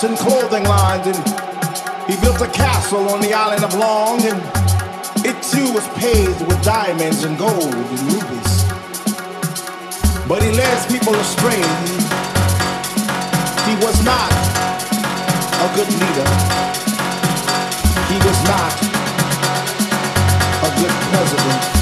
shops and clothing lines, and he built a castle on the island of Long, and it too was paved with diamonds and gold and rubies. But he led people astray. He was not a good leader. He was not a good president.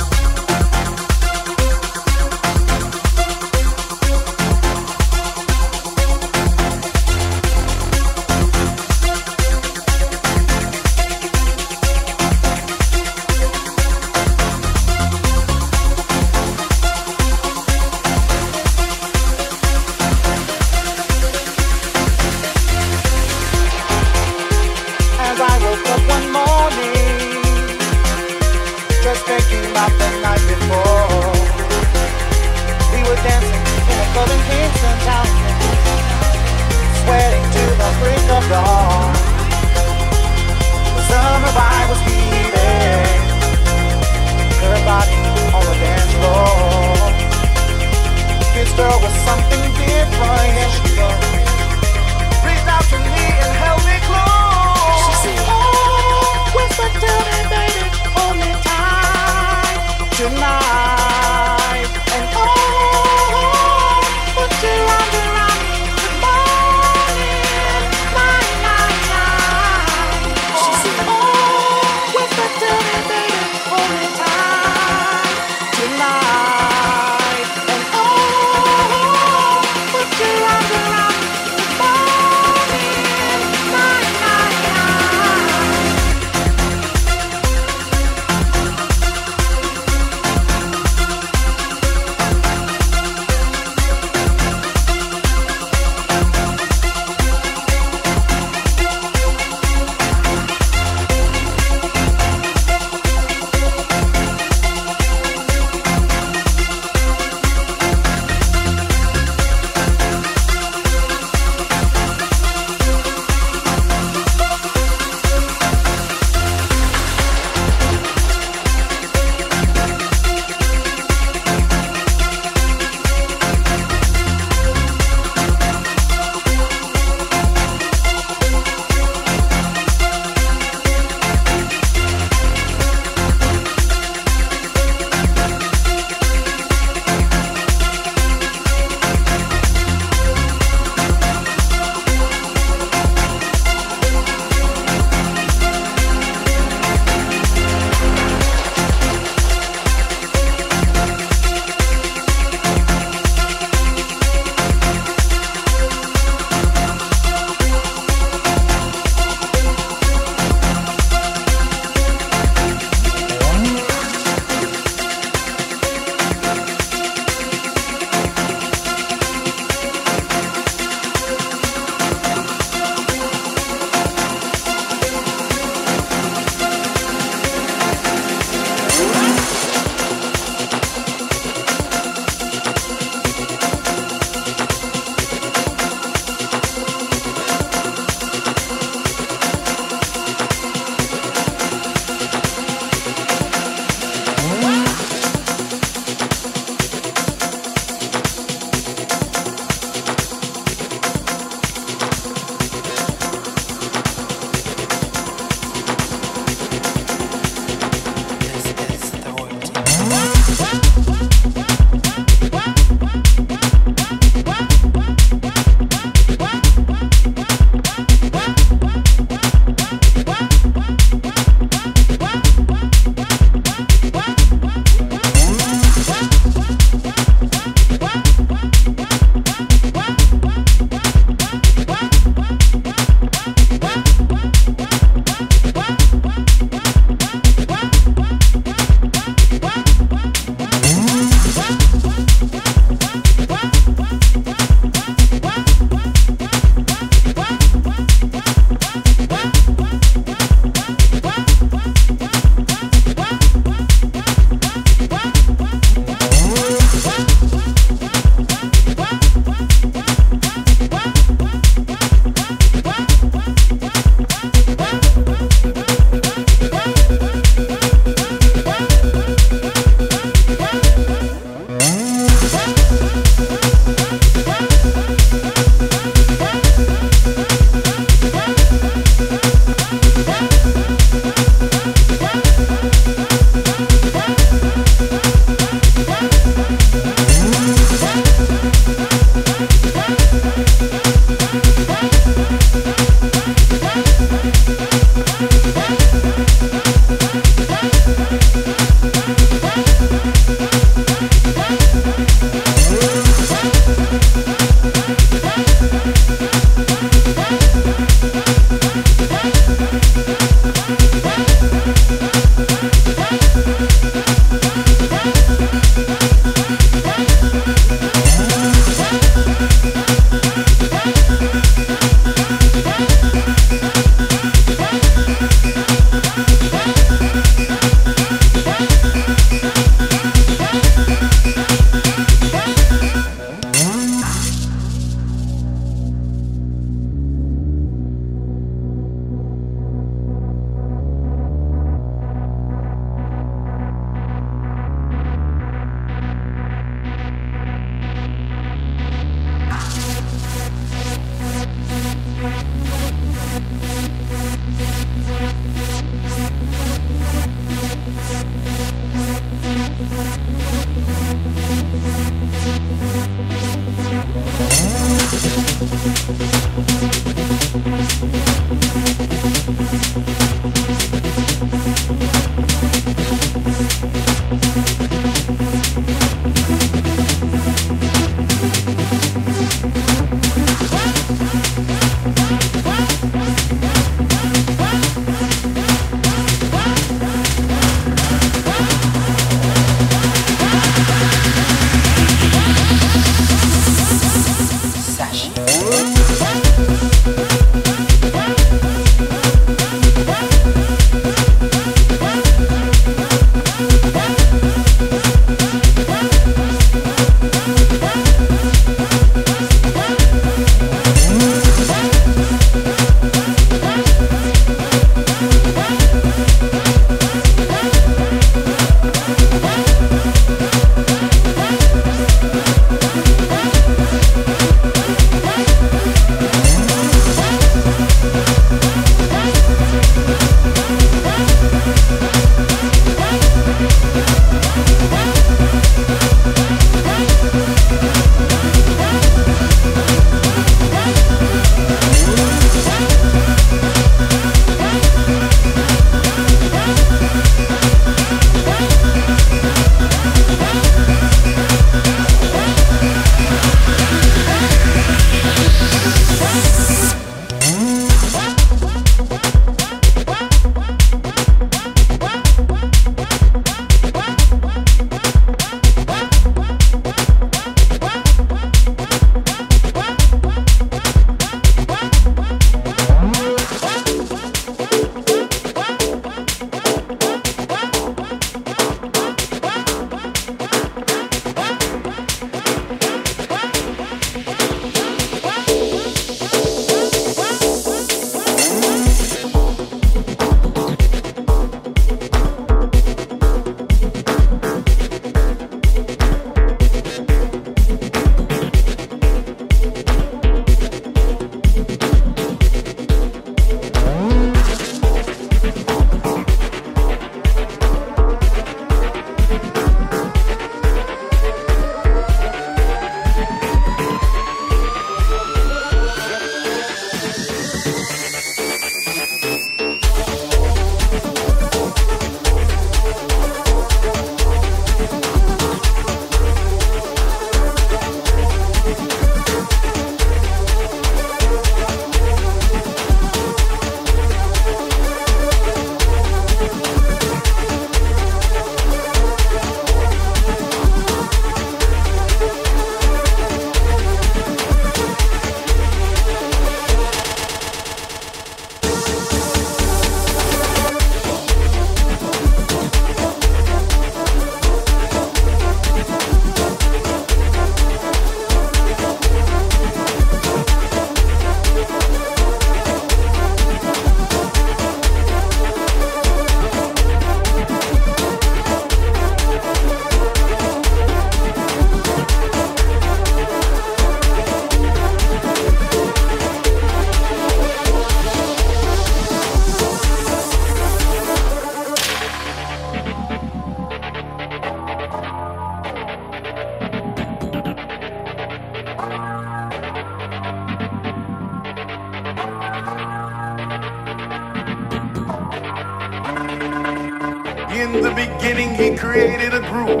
In the beginning, he created a groove.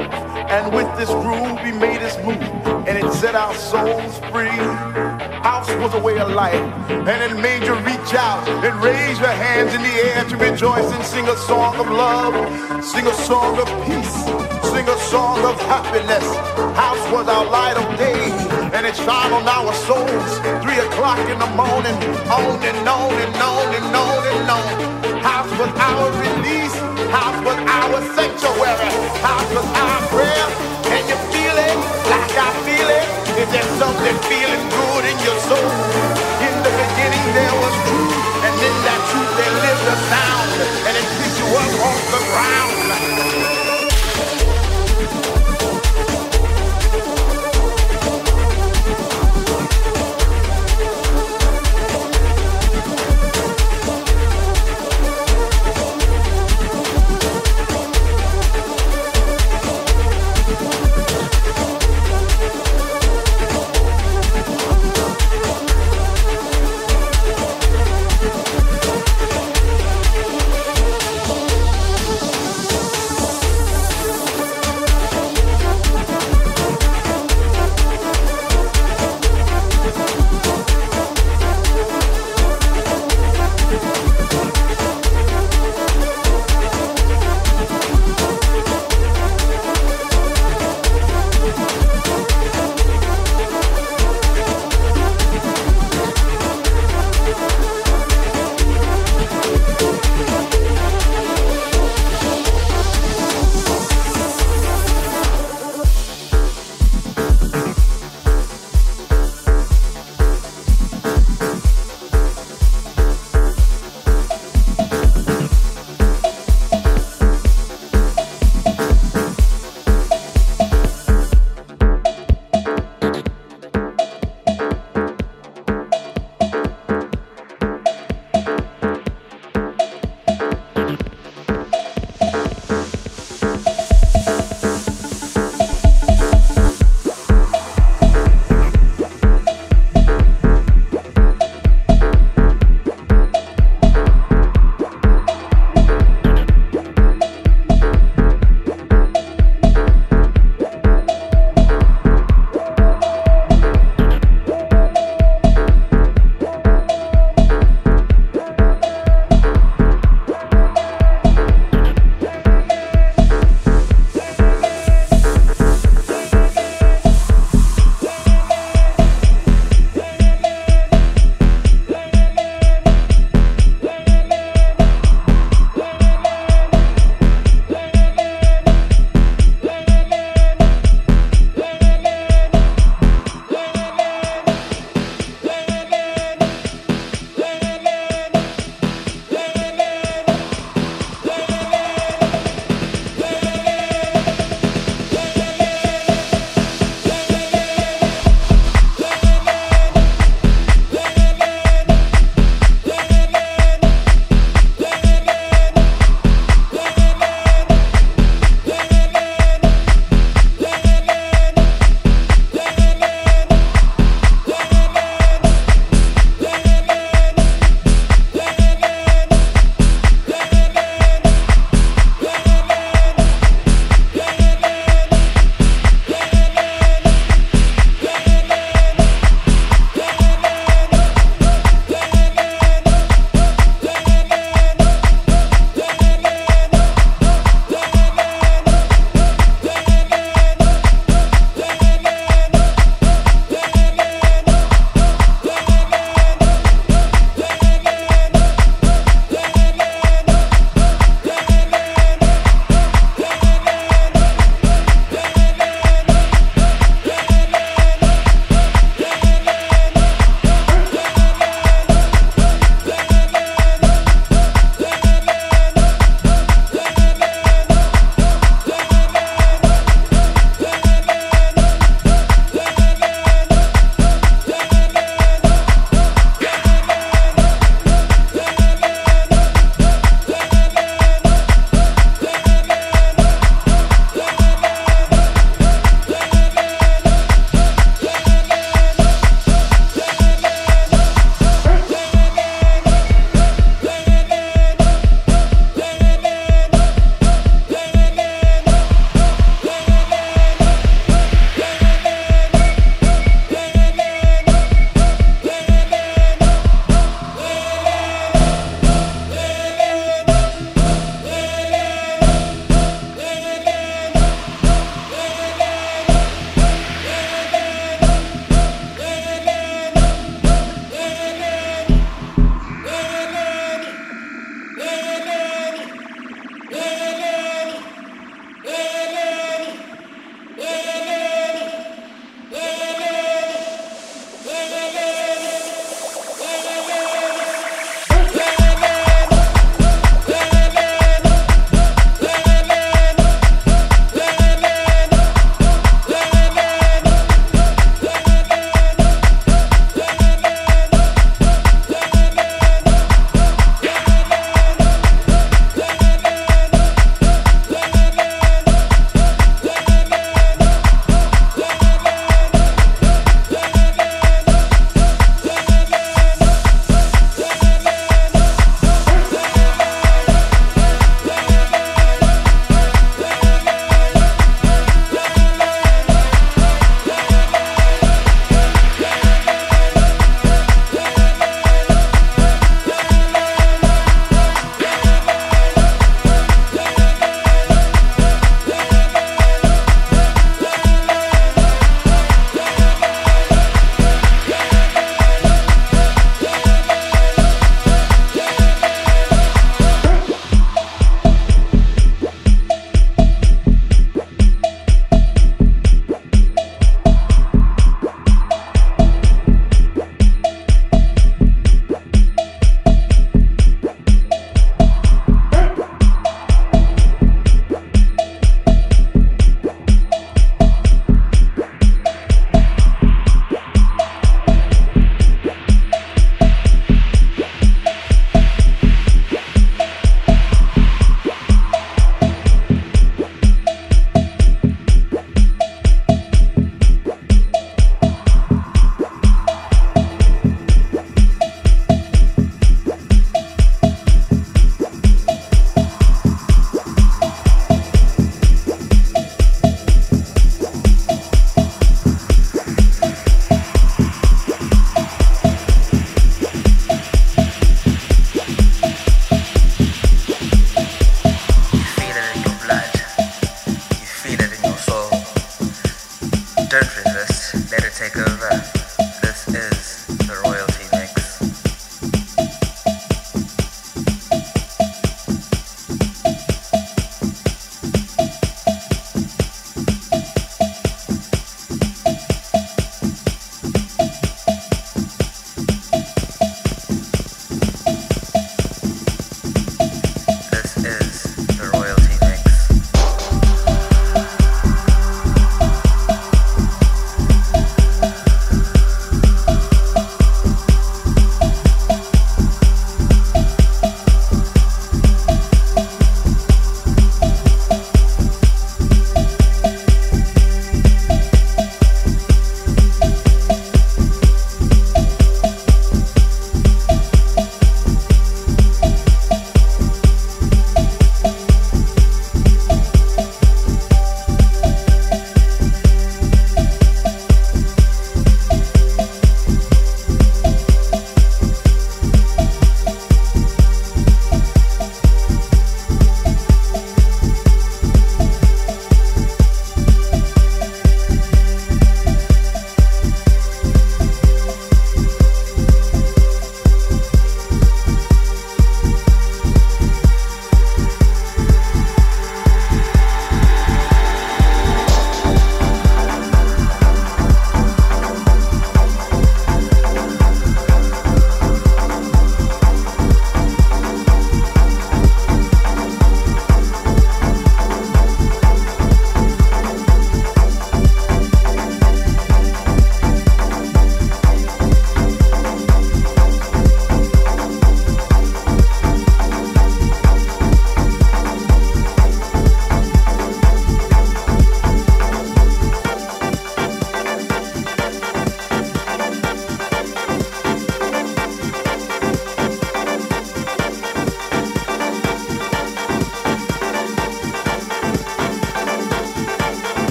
And with this groove, he made us move. And it set our souls free. House was a way of life. And it made you reach out and raise your hands in the air to rejoice and sing a song of love. Sing a song of peace. Sing a song of happiness. House was our light of day. And it shone on our souls. Three o'clock in the morning. On and on and on and on and on. House was our release. House was our sanctuary. House was our prayer. Can you feel it like I feel it? Is there something feeling good in your soul? In the beginning there was truth, and in that truth there lived a sound, and it picked you up off the ground.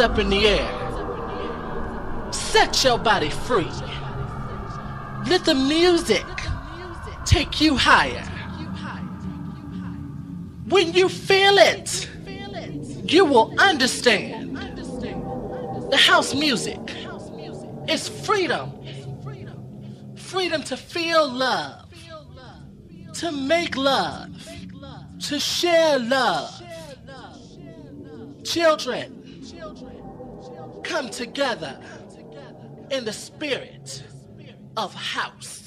up in the air. Set your body free. Let the music take you higher. When you feel it, you will understand. The house music is freedom. Freedom to feel love, to make love, to share love. Children, come together in the spirit of house.